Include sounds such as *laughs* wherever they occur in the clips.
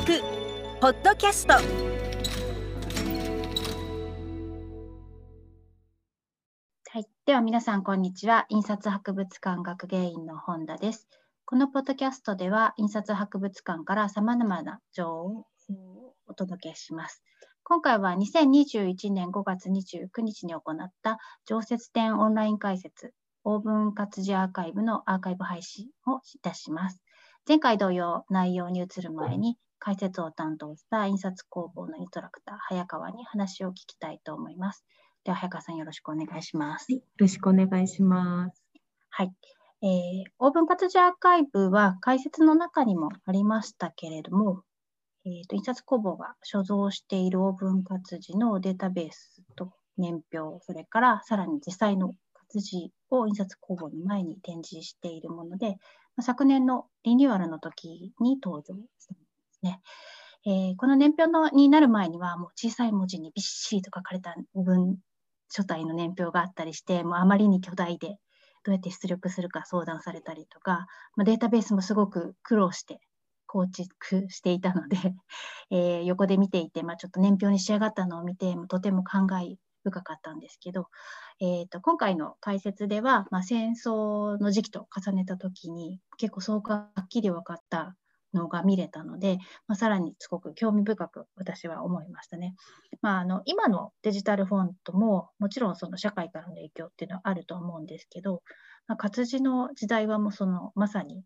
学ポッドキャスト。はい、では皆さんこんにちは。印刷博物館学芸員の本田です。このポッドキャストでは印刷博物館から様々な情報をお届けします。今回は2021年5月29日に行った常設展オンライン解説オーブン活字アーカイブのアーカイブ配信をいたします。前回同様、内容に移る前に、解説を担当した印刷工房のインストラクター、早川に話を聞きたいと思います。では、早川さん、よろしくお願いします。はい、よろしくお願いします。はい。えー、オープン活字アーカイブは解説の中にもありましたけれども、えーと、印刷工房が所蔵しているオープン活字のデータベースと年表、それからさらに実際の活字を印刷工房の前に展示しているもので、昨年のリニューアルの時に登場したんですね。えー、この年表のになる前には、もう小さい文字にびっしりと書かれた文書体の年表があったりして、もうあまりに巨大で、どうやって出力するか相談されたりとか、まあ、データベースもすごく苦労して構築していたので、*laughs* えー、横で見ていて、まあ、ちょっと年表に仕上がったのを見て、とても感慨深かったんですけど、えーと、今回の解説では、まあ、戦争の時期と重ねた時に結構そうかはっきり分かったのが見れたので、まあ、さらにすごく興味深く私は思いましたね。まあ、あの今のデジタルフォントももちろんその社会からの影響っていうのはあると思うんですけど、まあ、活字の時代はもうそのまさに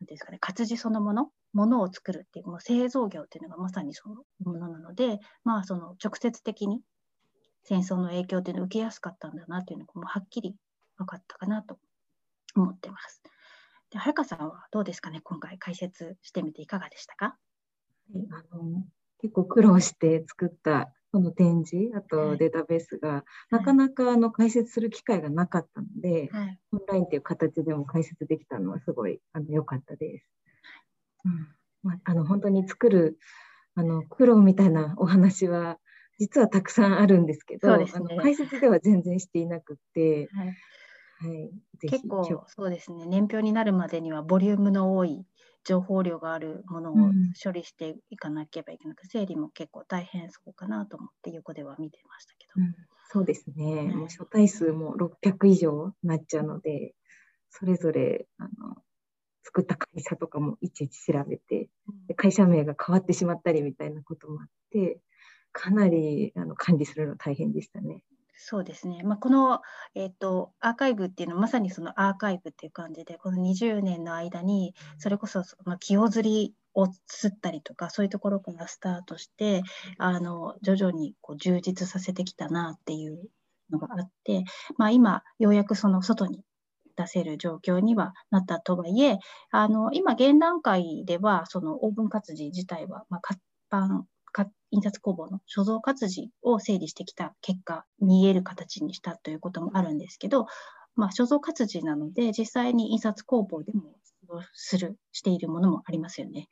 何ですかね、活字そのもの、ものを作るっていうもう製造業っていうのがまさにそのものなので、まあ、その直接的に戦争の影響というのを受けやすかったんだなというのがもうはっきり分かったかなと思ってます。で、はるかさんはどうですかね、今回解説してみていかがでしたか？あの結構苦労して作ったこの展示、あとデータベースが、はい、なかなかあの解説する機会がなかったので、はい、オンラインという形でも解説できたのはすごいあの良かったです。うん。まあ、あの本当に作るあの苦労みたいなお話は実はたくさんあるんですけど、ね、あの解説では全然していなくて、はいはい、結構そうですね。年表になるまでにはボリュームの多い情報量があるものを処理していかなければいけなく、うん、整理も結構大変そうかなと思って横では見てましたけど、うん、そうですね、もう書体数も600以上なっちゃうのでそれぞれあの作った会社とかもいちいち調べて、で会社名が変わってしまったりみたいなこともあってかなりあの管理するの大変でしたね。そうですね、まあ、この、えーと、アーカイブっていうのはまさにそのアーカイブっていう感じでこの20年の間にそれこそその清釣りを釣ったりとかそういうところからスタートしてあの徐々にこう充実させてきたなっていうのがあって、まあ、今ようやくその外に出せる状況にはなったとはいえあの今現段階ではそのオーブン活字自体は、まあ、活版印刷工房の所蔵活字を整理してきた結果、見える形にしたということもあるんですけど、まあ、所蔵活字なので、実際に印刷工房でもする、しているものもありますよね。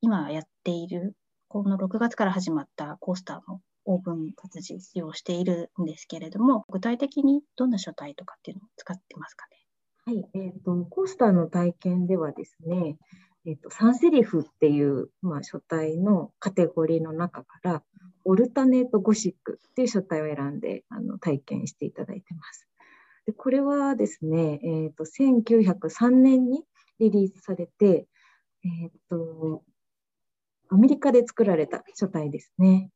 今やっている、この6月から始まったコースターもオーブン活字使用しているんですけれども、具体的にどんな書体とかっていうのを使ってますかね？はい、えーと、コースターの体験ではですね、えっと、サンセリフっていう、まあ、書体のカテゴリーの中から、オルタネートゴシックっていう書体を選んであの体験していただいてます。でこれはですね、えーと、1903年にリリースされて、えーと、アメリカで作られた書体ですね。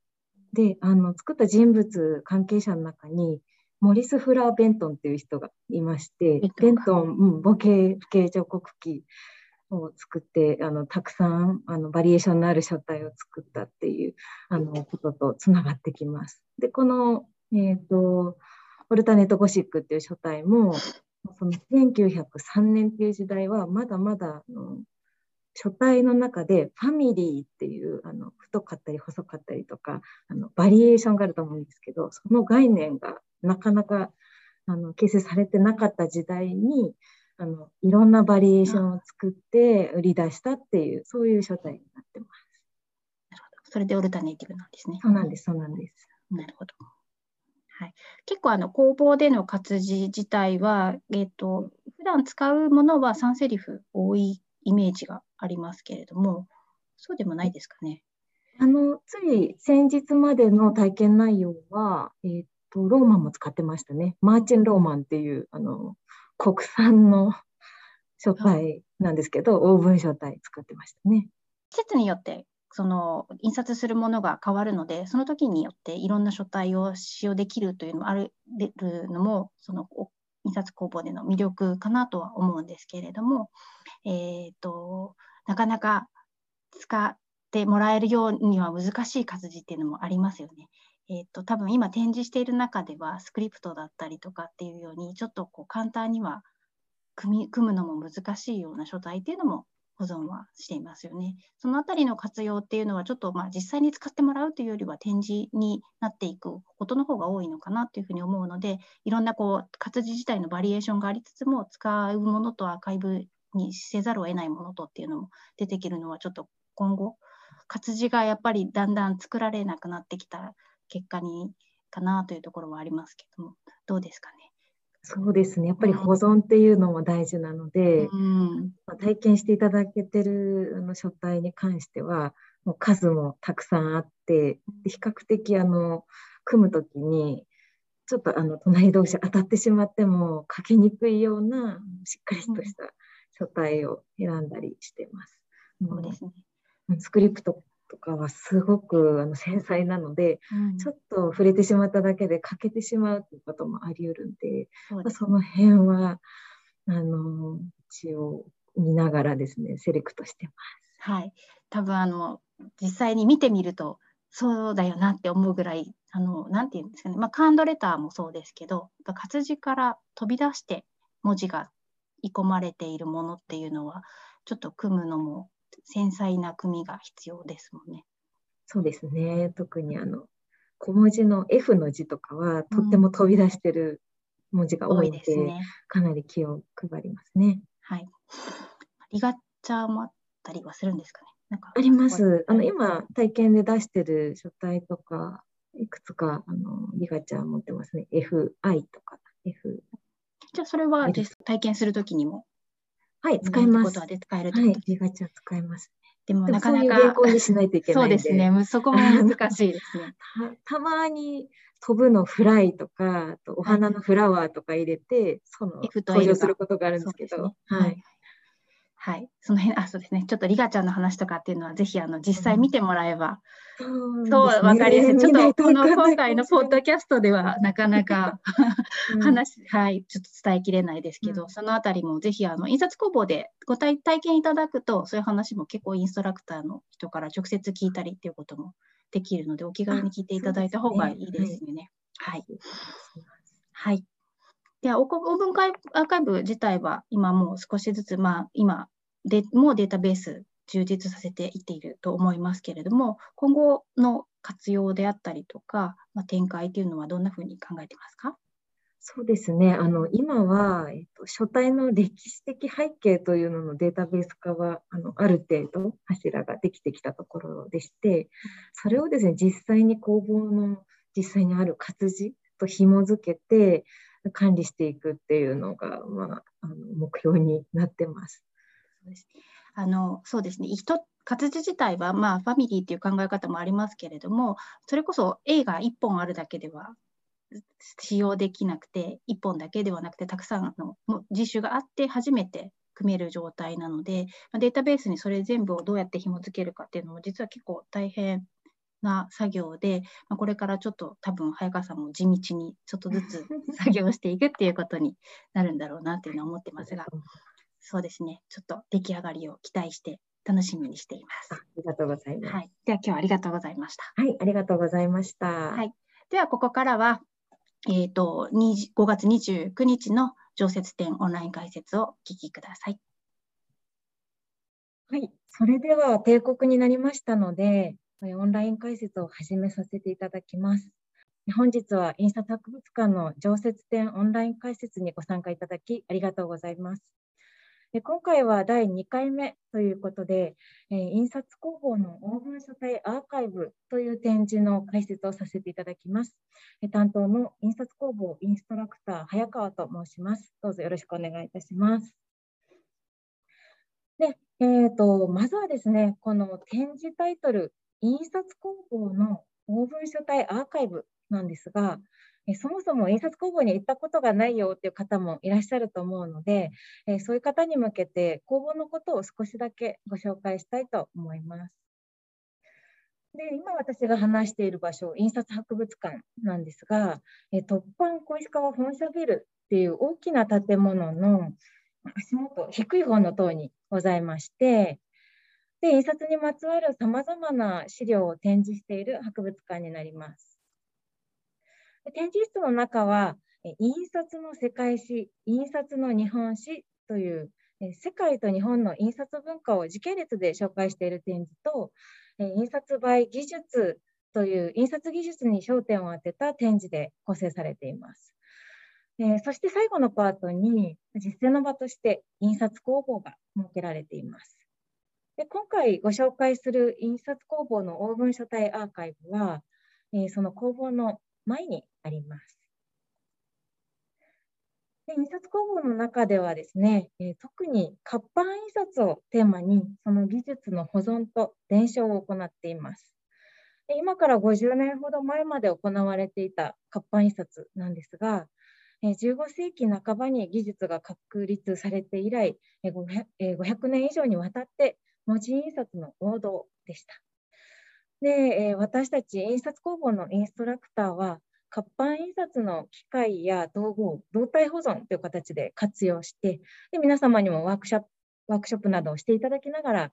であの作った人物関係者の中にモリス・フラー・ベントンっていう人がいましてベントン、うん、母系不形彫刻機を作ってあのたくさんあのバリエーションのある書体を作ったっていうあのこととつながってきます。でこの、えーと、オルタネットゴシックっていう書体もその1903年っていう時代はまだまだあの書体の中でファミリーっていうあの太かったり細かったりとかあのバリエーションがあると思うんですけどその概念がなかなかあの形成されてなかった時代にあのいろんなバリエーションを作って売り出したっていうそういう書体になってます。なるほど。それでオルタネイティブなんですね。そうなんです、そうなんです。なるほど。はい、結構あの工房での活字自体は、えーと、普段使うものはサンセリフ多いイメージがありますけれども、そうでもないですかね。あの、つい先日までの体験内容は、えー、っと、ローマンも使ってましたね。マーチンローマンっていう、あの、国産の *laughs* 書体なんですけど、オーブン書体使ってましたね。季節によってその印刷するものが変わるので、その時によっていろんな書体を使用できるというのもあるのも、その印刷工房での魅力かなとは思うんですけれども、えーと、なかなか使ってもらえるようには難しい活字っていうのもありますよね。えーと、多分今展示している中ではスクリプトだったりとかっていうようにちょっとこう簡単には組み組むのも難しいような書体っていうのも保存はしていますよね。そのあたりの活用っていうのはちょっとまあ実際に使ってもらうというよりは展示になっていくことの方が多いのかなというふうに思うのでいろんなこう活字自体のバリエーションがありつつも使うものとアーカイブにせざるを得ないものとっていうのも出てきるのはちょっと今後活字がやっぱりだんだん作られなくなってきた結果にかなというところはありますけどもどうですかね？そうですね。やっぱり保存っていうのも大事なので、うん、体験していただけてるあの書体に関しては、もう数もたくさんあって、比較的あの組むときに、ちょっとあの隣同士当たってしまっても書きにくいようなしっかりとした書体を選んだりしてます。そうですね。スクリプトとかはすごくあの繊細なので、うん、ちょっと触れてしまっただけで欠けてしまうということもあり得るんで、そ、ね、その辺はあの一応見ながらですねセレクトしてます。はい、多分あの実際に見てみるとそうだよなって思うぐらいあのなんていうんですかね、まあ、カンドレターもそうですけど活字から飛び出して文字が鋳込まれているものっていうのはちょっと組むのも繊細な組が必要ですもんね。そうですね。特にあの小文字の F の字とかはとっても飛び出してる文字が多いので、うんね、かなり気を配りますね。はい。リガッチャーもあったりはするんですかね。なんかあります。あの今体験で出してる書体とかいくつかあのリガチャー持ってますね。FI とか F。じゃあそれは体験するときにもはい、使います。ことはで使えるはい、リガチャ使います。でもなかなか。そうにしないといけないそうですね。そこも難しいですね。*laughs* たまに飛ぶのフライとか、とお花のフラワーとか入れて、はい、その登場することがあるんですけど、ね、はい。はい、その辺、あ、そうですね。ちょっとリガちゃんの話とかっていうのは、ぜひあの実際見てもらえば、うん、そう、わ、かりやすい。ちょっとこの今回のポッドキャストではなかなか話、はい、ちょっと伝えきれないですけど、うん、そのあたりもぜひあの印刷工房でご体体験いただくと、そういう話も結構インストラクターの人から直接聞いたりっていうこともできるので、お気軽に聞いていただいた方がいいですよね。はい。はい。では、オープンアーカイブ自体は今もう少しずつ、まあ、今、でもデータベース充実させていっていると思いますけれども、今後の活用であったりとか、まあ、展開というのはどんなふうに考えてますか？そうですね。あの、今は、えっと、書体の歴史的背景というののデータベース化は、あの、ある程度柱ができてきたところでして、それをですね、実際に工房の実際にある活字と紐付けて管理していくっていうのが、まあ、あの目標になってます。です。あのそうですね。活字自体は、まあ、ファミリーっていう考え方もありますけれどもそれこそ映画1本あるだけでは使用できなくて1本だけではなくてたくさんの実習があって初めて組める状態なのでデータベースにそれ全部をどうやって紐付けるかっていうのも実は結構大変な作業で、まあ、これからちょっと多分早川さんも地道にちょっとずつ作業していくっていうことになるんだろうなっていうのは思ってますが。*laughs* そうですね。ちょっと出来上がりを期待して楽しみにしています。ありがとうございます。はい。では今日はありがとうございました。はい、ありがとうございました。はい。ではここからは、えっ、ー、と、5月29日の常設展オンライン解説をお聞きください。はい。それでは定刻になりましたので、オンライン解説を始めさせていただきます。本日は印刷博物館の常設展オンライン解説にご参加いただきありがとうございます。で今回は第2回目ということで、えー、印刷工房のオーブン書体アーカイブという展示の解説をさせていただきます。え担当の印刷工房インストラクター早川と申します。どうぞよろしくお願いいたします。で、えーと、まずはですね、この展示タイトル、印刷工房のオーブン書体アーカイブなんですが、えそもそも印刷工房に行ったことがないよっていう方もいらっしゃると思うので、えそういう方に向けて工房のことを少しだけご紹介したいと思います。で今私が話している場所、印刷博物館なんですが、え突版小石川本社ビルっていう大きな建物の足元、低い方の塔にございまして、で印刷にまつわるさまざまな資料を展示している博物館になります。展示室の中は、印刷の世界史、印刷の日本史という世界と日本の印刷文化を時系列で紹介している展示と、印刷倍技術という印刷技術に焦点を当てた展示で構成されています。えそして最後のパートに実践の場として印刷工房が設けられています。で今回ご紹介する印刷工房のオーブン書体アーカイブは、えその工房の前にあります。で印刷工房の中ではですね、え特に活版印刷をテーマにその技術の保存と伝承を行っています。で今から50年ほど前まで行われていた活版印刷なんですが、15世紀半ばに技術が確立されて以来、500年以上にわたって文字印刷の王道でした。で、私たち印刷工房のインストラクターは、活版印刷の機械や道具を動体保存という形で活用して、で皆様にもワークショップワークショップなどをしていただきながら、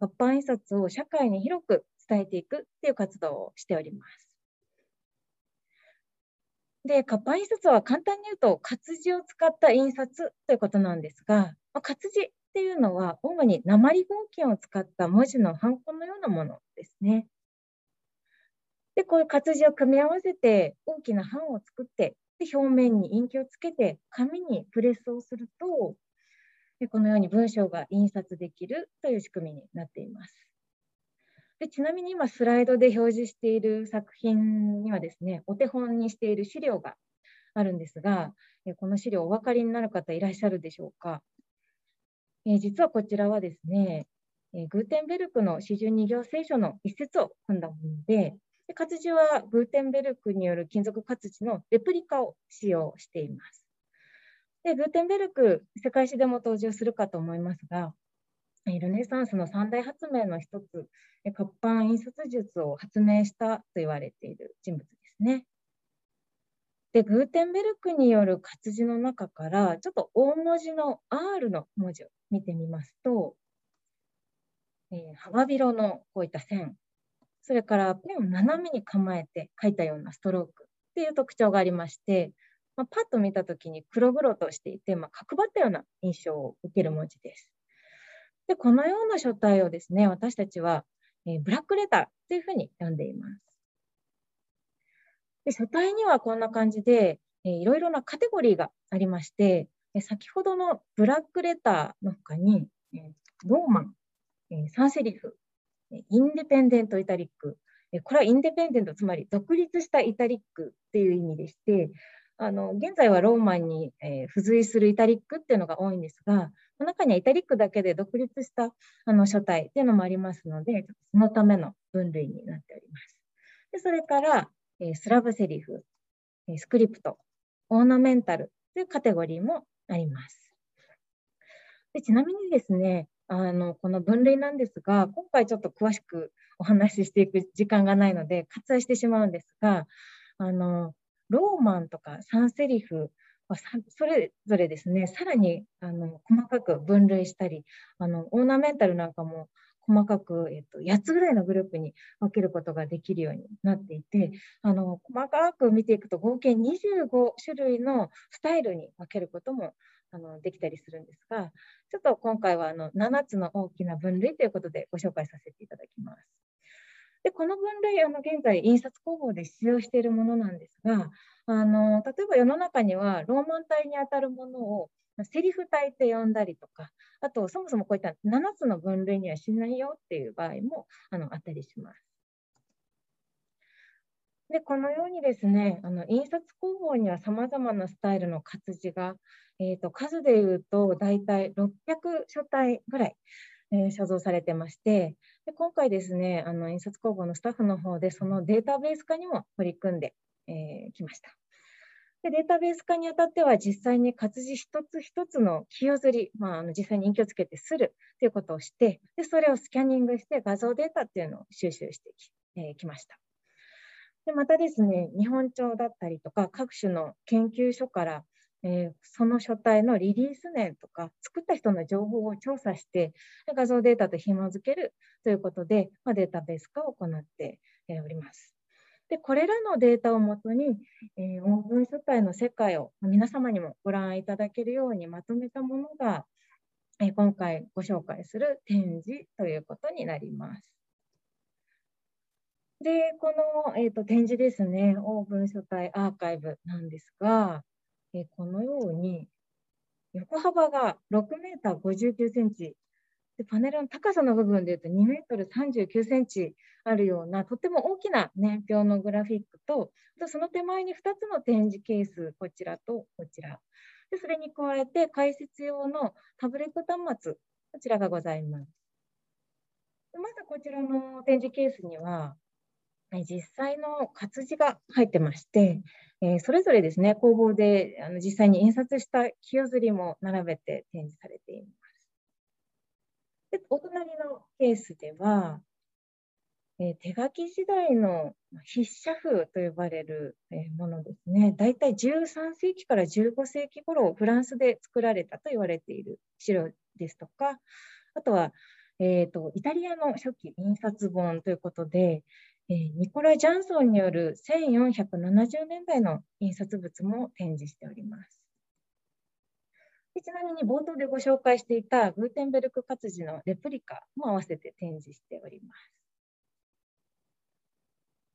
活版印刷を社会に広く伝えていくという活動をしております。で、活版印刷は簡単に言うと活字を使った印刷ということなんですが、まあ、活字っていうのは主に鉛合金を使った文字のハンコのようなものですね。で、こういう活字を組み合わせて大きな版を作って、で表面にインキをつけて紙にプレスをすると、でこのように文章が印刷できるという仕組みになっています。でちなみに今スライドで表示している作品にはですね、お手本にしている資料があるんですが、この資料お分かりになる方いらっしゃるでしょうか？え実はこちらはですね、えグーテンベルクの四十二行聖書の一節を組んだもので、で活字はグーテンベルクによる金属活字のレプリカを使用しています。でグーテンベルク、世界史でも登場するかと思いますが、ルネサンスの三大発明の一つ、活版印刷術を発明したと言われている人物ですね。で、グーテンベルクによる活字の中から、ちょっと大文字の R の文字を見てみますと、えー、幅広のこういった線、それからペンを斜めに構えて書いたようなストロークっていう特徴がありまして、まあ、パッと見たときに黒々としていて、まあ、角張ったような印象を受ける文字です。で、このような書体をですね、私たちは、えー、ブラックレターというふうに呼んでいます。で書体にはこんな感じで、えー、いろいろなカテゴリーがありまして、先ほどのブラックレターの他に、えー、ローマン、えー、サンセリフ、インデペンデントイタリック、これはインデペンデント、つまり独立したイタリックっていう意味でして、あの現在はローマンに、付随するイタリックっていうのが多いんですが、中にはイタリックだけで独立したあの書体っていうのもありますので、そのための分類になっております。でそれから、スラブセリフ、スクリプト、オーナメンタルというカテゴリーもあります。でちなみにですね、あのこの分類なんですが、今回ちょっと詳しくお話ししていく時間がないので、割愛してしまうんですが、あのローマンとかサンセリフそれぞれですね、さらにあの細かく分類したり、あのオーナメンタルなんかも細かく、えっと、8つぐらいのグループに分けることができるようになっていて、あの細かく見ていくと合計25種類のスタイルに分けることもあのできたりするんですが、ちょっと今回はあの7つの大きな分類ということでご紹介させていただきます。でこの分類あの現在印刷工房で使用しているものなんですがあの例えば世の中にはローマン体にあたるものをセリフ体って呼んだりとかあとそもそもこういった7つの分類にはしないよっていう場合もあのあったりします。でこのようにですねあの印刷工房にはさまざまなスタイルの活字が、えーと、数でいうと大体600書体ぐらいえー、所蔵されてましてで今回ですねあの印刷工房のスタッフの方でそのデータベース化にも取り組んでき、えー、ました。でデータベース化にあたっては実際に活字一つ一つの清刷り、まあ、あの実際に印記をつけてするということをしてでそれをスキャニングして画像データっていうのを収集してき,、えー、きました。でまたですね日本帳だったりとか各種の研究所からえー、その書体のリリース年とか作った人の情報を調査して画像データと紐付けるということで、まあ、データベース化を行っております。でこれらのデータをもとに、えー、オープン書体の世界を皆様にもご覧いただけるようにまとめたものが、えー、今回ご紹介する展示ということになります。で、この、えーと、展示ですね、オープン書体アーカイブなんですが、えこのように横幅が6メーター59センチでパネルの高さの部分でいうと2メートル39センチあるようなとても大きな年表のグラフィックとその手前に2つの展示ケースこちらとこちら。でそれに加えて解説用のタブレット端末こちらがございます。まずこちらの展示ケースには実際の活字が入ってまして、えー、それぞれですね、工房であの実際に印刷した清刷りも並べて展示されています。でお隣のケースでは、えー、手書き時代の筆写風と呼ばれる、え、ものですね、大体13世紀から15世紀頃フランスで作られたと言われている資料ですとか、あとは、えーとイタリアの初期印刷本ということで、えー、ニコライ・ジャンソンによる1470年代の印刷物も展示しております。でちなみに冒頭でご紹介していたグーテンベルク活字のレプリカも合わせて展示しております。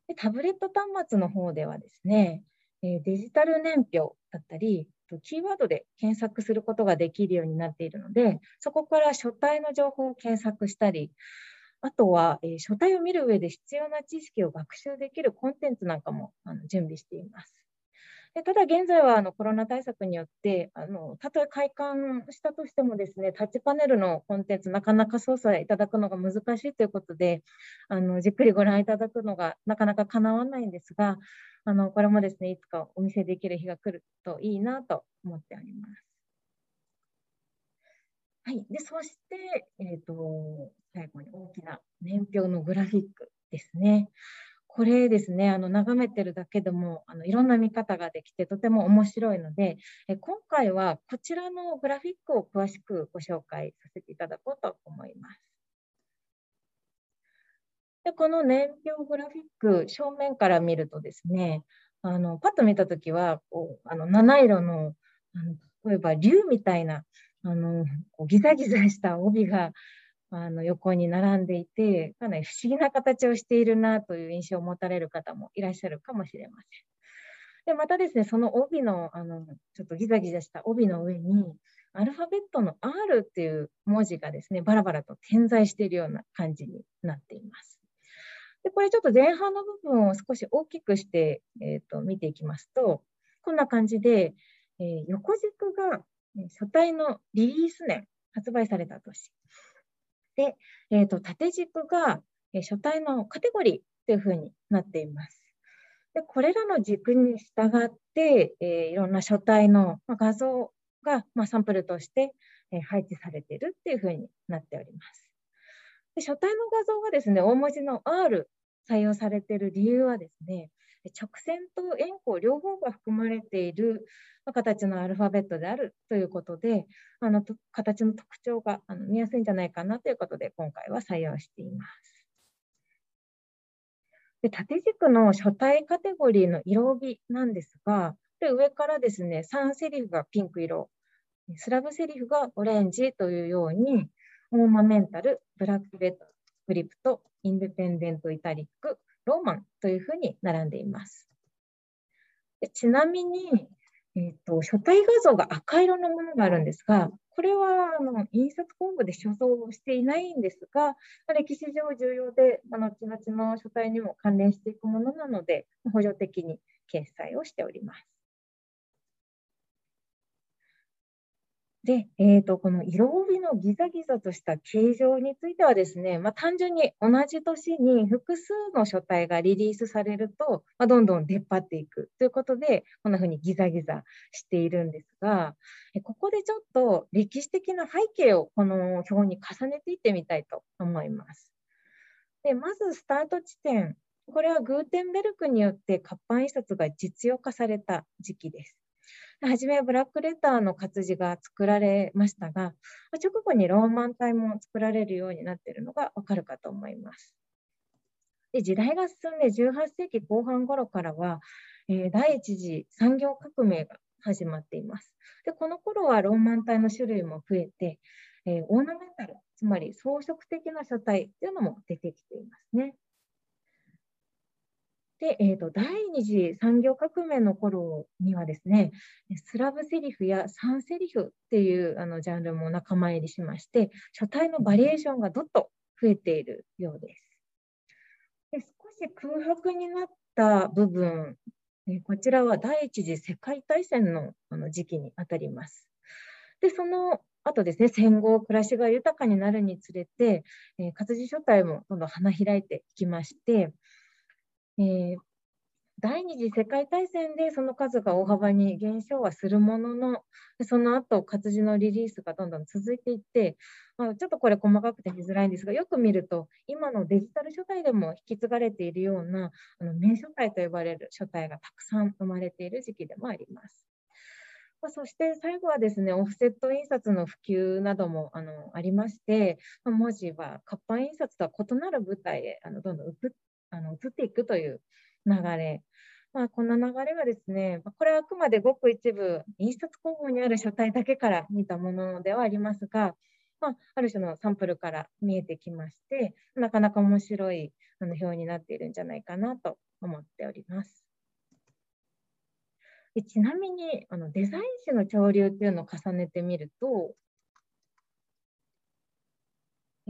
でタブレット端末の方ではですね、えデジタル年表だったり、キーワードで検索することができるようになっているので、そこから書体の情報を検索したり、あとは、えー、書体を見る上で必要な知識を学習できるコンテンツなんかもあの準備しています。でただ現在はあのコロナ対策によってあのたとえ開館したとしてもですねタッチパネルのコンテンツなかなか操作いただくのが難しいということであのじっくりご覧いただくのがなかなかかなわないんですがあのこれもですねいつかお見せできる日が来るといいなと思っております。はい、でそして、えーと、最後に大きな年表のグラフィックですね。これですね、あの眺めてるだけでもあのいろんな見方ができてとても面白いので、え今回はこちらのグラフィックを詳しくご紹介させていただこうと思います。でこの年表グラフィック、正面から見るとですね、あのパッと見たときはこうあの七色のあの例えば竜みたいなあのギザギザした帯があの横に並んでいて、かなり不思議な形をしているなという印象を持たれる方もいらっしゃるかもしれません。でまたですね、その帯のあのちょっとギザギザした帯の上に、アルファベットの R っていう文字がですね、バラバラと点在しているような感じになっています。でこれちょっと前半の部分を少し大きくして、えーと、見ていきますと、こんな感じで、えー、横軸が書体のリリース年、発売された年。で、えーと、縦軸が、書体のカテゴリーというふうになっています。でこれらの軸に従って、えー、いろんな書体の画像が、まあ、サンプルとして、配置されているっていうふうになっております。で書体の画像がですね、大文字の R 採用されている理由はですね、直線と円弧両方が含まれている形のアルファベットであるということで、あの形の特徴があの見やすいんじゃないかなということで、今回は採用しています。で縦軸の書体カテゴリーの色帯なんですが、で上からですね、3セリフがピンク色、スラブセリフがオレンジというように、オーマメンタル、ブラックレッド、スクリプト、インデペンデント、イタリック、ローマンというふうに並んでいます。でちなみに、えーと、書体画像が赤色のものがあるんですが、これはあの印刷工具で所蔵をしていないんですが、歴史上重要で、まあ、後々の書体にも関連していくものなので、補助的に掲載をしております。で、えーと、この色帯のギザギザとした形状についてはですね、まあ、単純に同じ年に複数の書体がリリースされると、まあ、どんどん出っ張っていくということで、こんな風にギザギザしているんですが、ここでちょっと歴史的な背景をこの表に重ねていってみたいと思います。でまずスタート地点、これはグーテンベルクによって活版印刷が実用化された時期です。初めはブラックレターの活字が作られましたが、直後にローマン体も作られるようになっているのがわかるかと思います。で時代が進んで18世紀後半頃からは、えー、第一次産業革命が始まっています。でこの頃はローマン体の種類も増えて、えー、オーナメンタル、つまり装飾的な書体というのも出てきていますね。で、えーと、第二次産業革命の頃にはですね、スラブセリフやサンセリフっていうあのジャンルも仲間入りしまして、書体のバリエーションがどっと増えているようです。で少し空白になった部分、えこちらは第一次世界大戦のあの時期にあたります。で、その後ですね、戦後、暮らしが豊かになるにつれて、え、活字書体もどんどん花開いていきまして、えー、第二次世界大戦でその数が大幅に減少はするものの、その後活字のリリースがどんどん続いていって、まあ、ちょっとこれ細かくて見づらいんですが、よく見ると、今のデジタル書体でも引き継がれているようなあの名書体と呼ばれる書体がたくさん生まれている時期でもあります。ま、そして最後はですね、オフセット印刷の普及などもあのありまして、ま、文字は活版印刷とは異なる舞台へあのどんどん移っあの移っていくという流れ。まあ、こんな流れがですね、これはあくまでごく一部、印刷工房にある書体だけから見たものではありますが、まあ、ある種のサンプルから見えてきまして、なかなか面白いあの表になっているんじゃないかなと思っております。ちなみにあのデザイン誌の潮流っていうのを重ねてみると、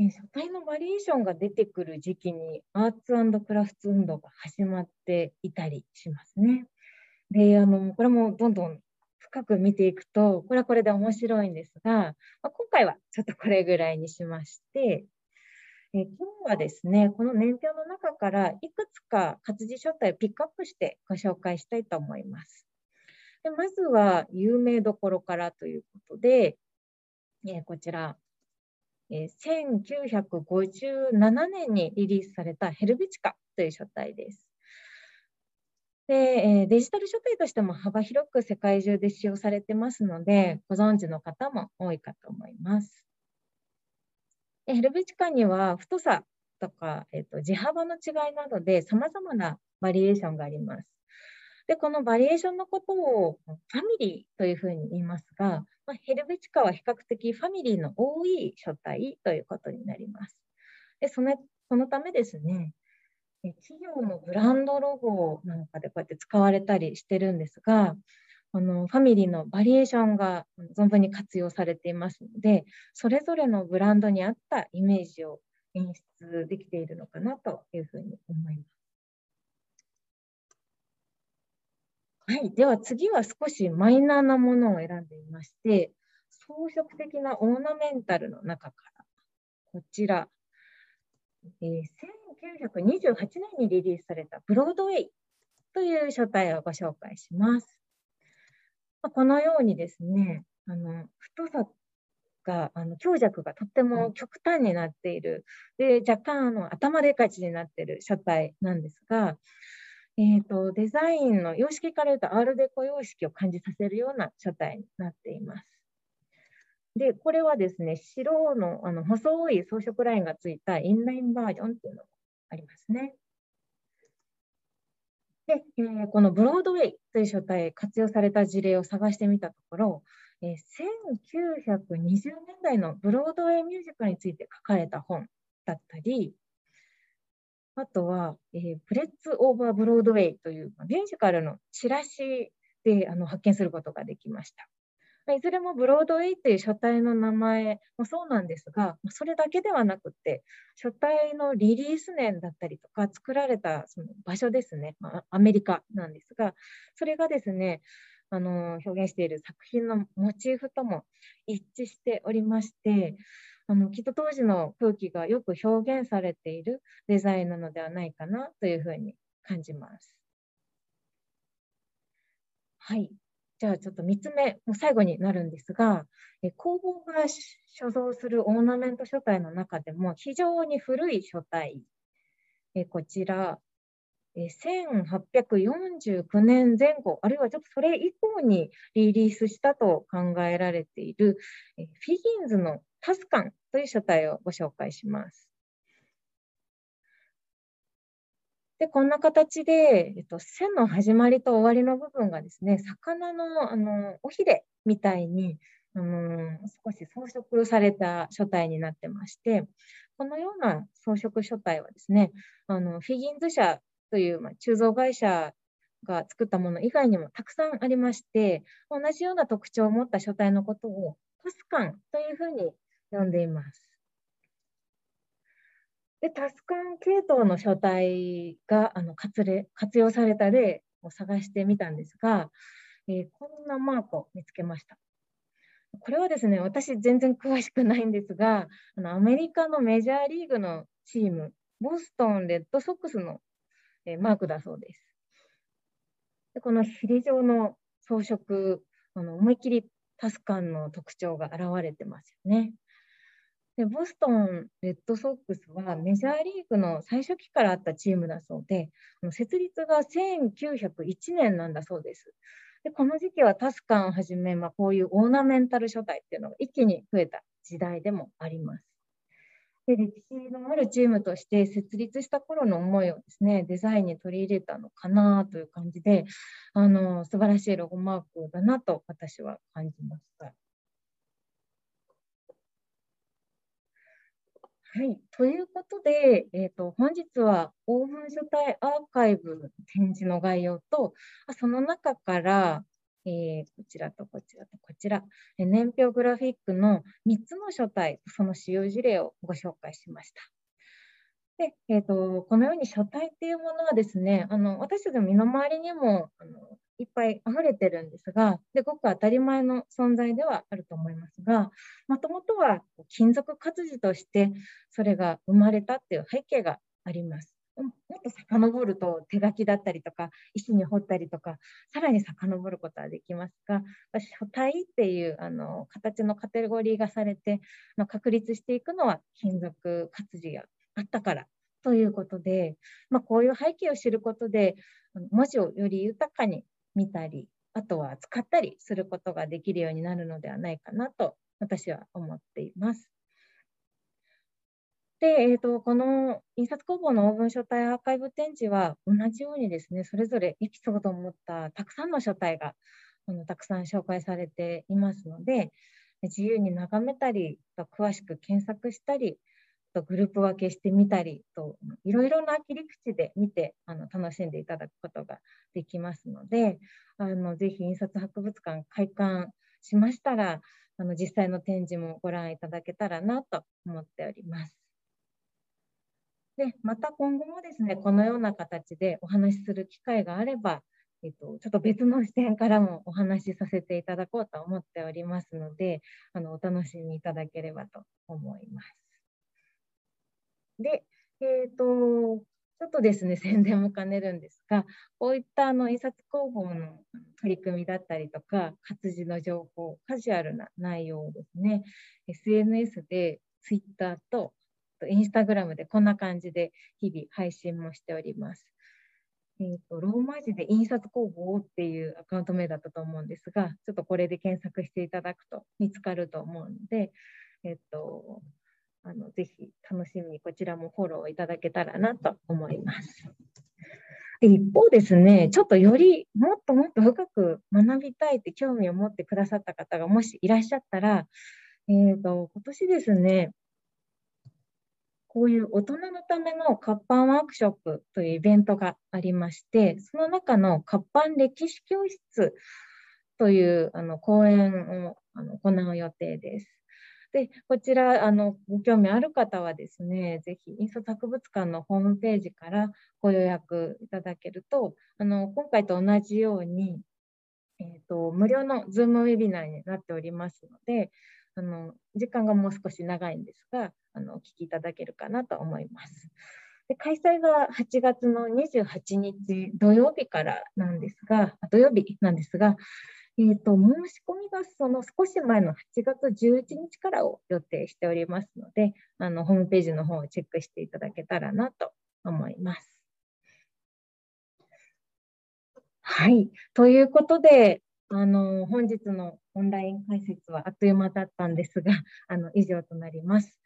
書体のバリエーションが出てくる時期にアーツクラフト運動が始まっていたりしますね。で、あの、これもどんどん深く見ていくと、これはこれで面白いんですが、まあ、今回はちょっとこれぐらいにしまして、え今日はですね、この年表の中からいくつか活字書体をピックアップしてご紹介したいと思います。でまずは有名どころからということで、えこちら、1957年にリリースされたヘルビチカという書体です。でデジタル書体としても幅広く世界中で使用されてますので、ご存知の方も多いかと思います。ヘルビチカには太さとか、えーと、地幅の違いなどで様々なバリエーションがあります。で、このバリエーションのことをファミリーというふうに言いますが、まあ、ヘルベチカは比較的ファミリーの多い書体ということになります。でそのそのためですね、企業のブランドロゴなんかでこうやって使われたりしてるんですが、あのファミリーのバリエーションが存分に活用されていますので、それぞれのブランドに合ったイメージを演出できているのかなというふうに思います。はい、では次は少しマイナーなものを選んでいまして、装飾的なオーナメンタルの中から、こちら、えー、1928年にリリースされたブロードウェイという書体をご紹介します。まこのようにですね、あの太さがあの強弱がとっても極端になっている、で若干あの頭でかちになっている書体なんですが、えーと、デザインの様式から言うとアールデコ様式を感じさせるような書体になっています。で、これはですね、白のあの細い装飾ラインがついたインラインバージョンっていうのがありますね。で、えー、このブロードウェイという書体活用された事例を探してみたところ、えー、1920年代のブロードウェイミュージカルについて書かれた本だったり、あとは、えー、ブレッツ・オーバー・ブロードウェイというミュージカルのチラシであの発見することができました。いずれもブロードウェイという書体の名前もそうなんですが、それだけではなくて、書体のリリース年だったりとか、作られたその場所ですね、ま、アメリカなんですが、それがですね、あの表現している作品のモチーフとも一致しておりまして、あのきっと当時の空気がよく表現されているデザインなのではないかなというふうに感じます。はい。じゃあちょっと3つ目、もう最後になるんですが、え工房が所蔵するオーナメント書体の中でも非常に古い書体、えこちら、え1849年前後、あるいはちょっとそれ以降にリリースしたと考えられている、えフィギンズのタスカンという書体をご紹介します。で、こんな形で、えっと、線の始まりと終わりの部分がですね、魚のあの尾ひれみたいに、あの少し装飾された書体になってまして、このような装飾書体はですね、あのフィギンズ社という、まあ、鋳造会社が作ったもの以外にもたくさんありまして、同じような特徴を持った書体のことをパスカンというふうに呼んでいます。で、タスカン系統の書体があの活例活用された例を探してみたんですが、えー、こんなマークを見つけました。これはですね、私全然詳しくないんですが、あのアメリカのメジャーリーグのチーム、ボストン・レッドソックスの、えー、マークだそうです。でこのヒレ状の装飾、あの思いっきりタスカンの特徴が現れてますよね。でボストン・レッドソックスはメジャーリーグの最初期からあったチームだそうで、設立が1901年なんだそうです。でこの時期はタスカンをはじめ、まあ、こういうオーナメンタル書体っていうのが一気に増えた時代でもあります。で歴史のあるチームとして設立した頃の思いをですねデザインに取り入れたのかなという感じであの素晴らしいロゴマークだなと私は感じました。はい。ということで、えーと、本日はオーブン書体アーカイブ展示の概要と、その中から、えー、こちらとこちらとこちら、年表グラフィックの3つの書体、その使用事例をご紹介しました。で、えーと、このように書体っていうものはですね、あの私たちの身の回りにもあのいっぱい溢れてるんですがで、ごく当たり前の存在ではあると思いますが、もともとは金属活字としてそれが生まれたっていう背景があります。もっと遡ると手書きだったりとか石に彫ったりとかさらに遡ることはできますが書体っていうあの形のカテゴリーがされて、まあ、確立していくのは金属活字があったからということで、まあ、こういう背景を知ることで文字をより豊かに見たりあとは使ったりすることができるようになるのではないかなと私は思っています。で、えーと、この印刷工房のオーブン書体アーカイブ展示は同じようにですねそれぞれエピソードを持ったたくさんの書体があのたくさん紹介されていますので自由に眺めたり詳しく検索したりとグループ分けしてみたりといろいろな切り口で見てあの楽しんでいただくことができますのであのぜひ印刷博物館開館しましたらあの実際の展示もご覧いただけたらなと思っております。でまた今後もですねこのような形でお話しする機会があればえっと、ちょっと別の視点からもお話しさせていただこうと思っておりますので、あのお楽しみいただければと思います。で、えっ、ー、と、ちょっとですね、宣伝も兼ねるんですが、こういったあの印刷工房の取り組みだったりとか、活字の情報、カジュアルな内容をですね、SNS で Twitter とインスタグラムでこんな感じで日々配信もしております。えーと、ローマ字で印刷工房っていうアカウント名だったと思うんですが、ちょっとこれで検索していただくと見つかると思うので、えっ、ー、と、あのぜひ楽しみにこちらもフォローいただけたらなと思います。で一方ですね、ちょっとよりもっともっと深く学びたいって興味を持ってくださった方がもしいらっしゃったら、えーと、今年ですね、こういう大人のための活版ワークショップというイベントがありまして、その中の活版歴史教室というあの講演をあの行う予定です。で、こちら、あの、ご興味ある方はですね、ぜひ、印刷博物館のホームページからご予約いただけると、あの、今回と同じように、えーと、無料の Zoom ウェビナーになっておりますので、あの時間がもう少し長いんですが、あのお聞きいただけるかなと思います。で開催が8月の28日土曜日からなんですが、土曜日なんですが、えーと、申し込みがその少し前の8月11日からを予定しておりますので、あのホームページの方をチェックしていただけたらなと思います。はい。ということで、あの、本日のオンライン解説はあっという間だったんですが、*laughs* あの、以上となります。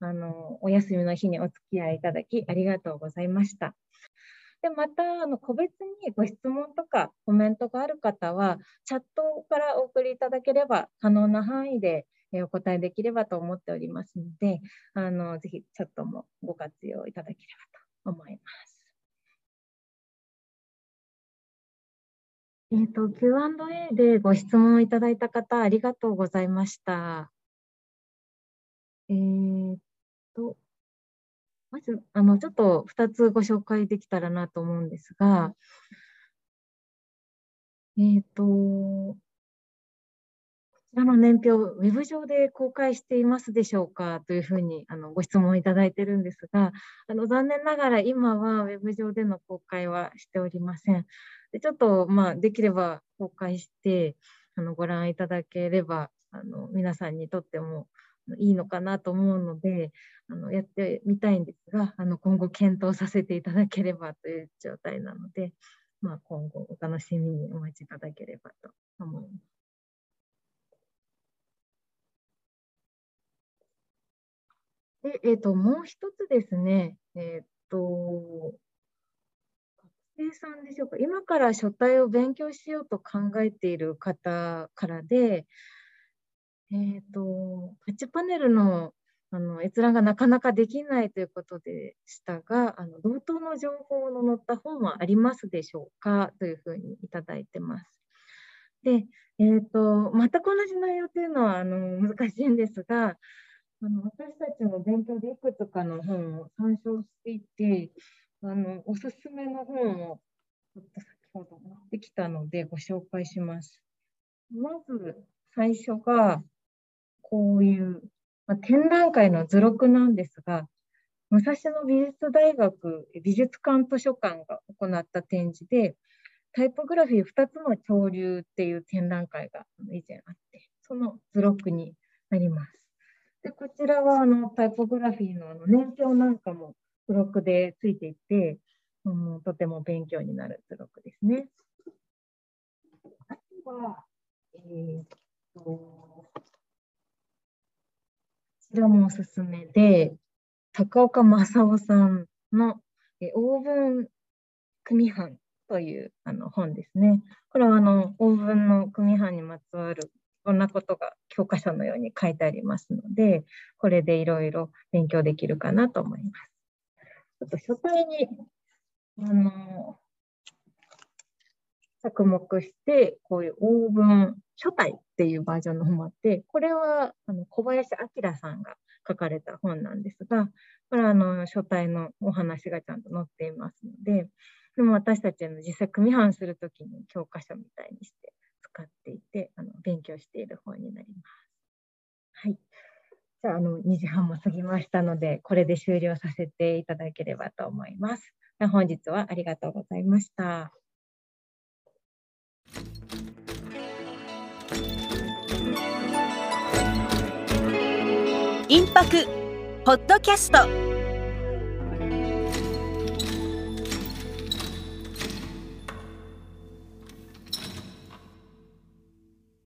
あの、お休みの日にお付き合いいただきありがとうございました。で、また、あの、個別にご質問とかコメントがある方は、チャットからお送りいただければ、可能な範囲でお答えできればと思っておりますので、あの、ぜひチャットもご活用いただければと思います。えっ、ー、と、Q&A でご質問いただいた方、ありがとうございました。えー、っと、まず、あの、ちょっと2つご紹介できたらなと思うんですが、えー、と、こちらの年表、ウェブ上で公開していますでしょうかというふうにあのご質問いただいているんですが、あの残念ながら今はウェブ上での公開はしておりません。でちょっと、まあ、できれば公開してあのご覧いただければあの皆さんにとってもいいのかなと思うのであのやってみたいんですがあの今後検討させていただければという状態なので、まあ、今後お楽しみにお待ちいただければと思います。で、え、ー、と、もう一つですね、えっ、ー、と、生さんでしょうか、今から書体を勉強しようと考えている方からで、えーと、タッチパネルのあの閲覧がなかなかできないということでしたが、あの同等の情報の載った本はありますでしょうか？というふうにいただいてます。で、えーと、全く同じ内容というのはあの難しいんですが、あの私たちの勉強でいくつかの本を参照していて、あの、おすすめの本をちょっと先ほど持ってきたのでご紹介します。まず最初が、こういう、まあ、展覧会の図録なんですが、武蔵野美術大学美術館図書館が行った展示で、タイポグラフィー2つの潮流っていう展覧会が以前あって、その図録になります。でこちらはあのタイポグラフィーのあの年表なんかも付録でついていて、うん、とても勉強になる付録ですね。あとは、えー、っと、らもおすすめで、高岡正夫さんのオーブン組版というあの本ですね。これはあのオーブンの組版にまつわるこんなことが教科書のように書いてありますので、これでいろいろ勉強できるかなと思います。ちょっと書体に、あの、着目して、こういうオーブン書体っていうバージョンの本もあって、これはあの小林明さんが書かれた本なんですが、これはあの書体のお話がちゃんと載っていますので、でも私たちの実際組版するときに教科書みたいにして使っていて、あの勉強している本になります。はい。じゃあ、あの、2時半も過ぎましたので、これで終了させていただければと思います。本日はありがとうございました。泊ポッドキャスト。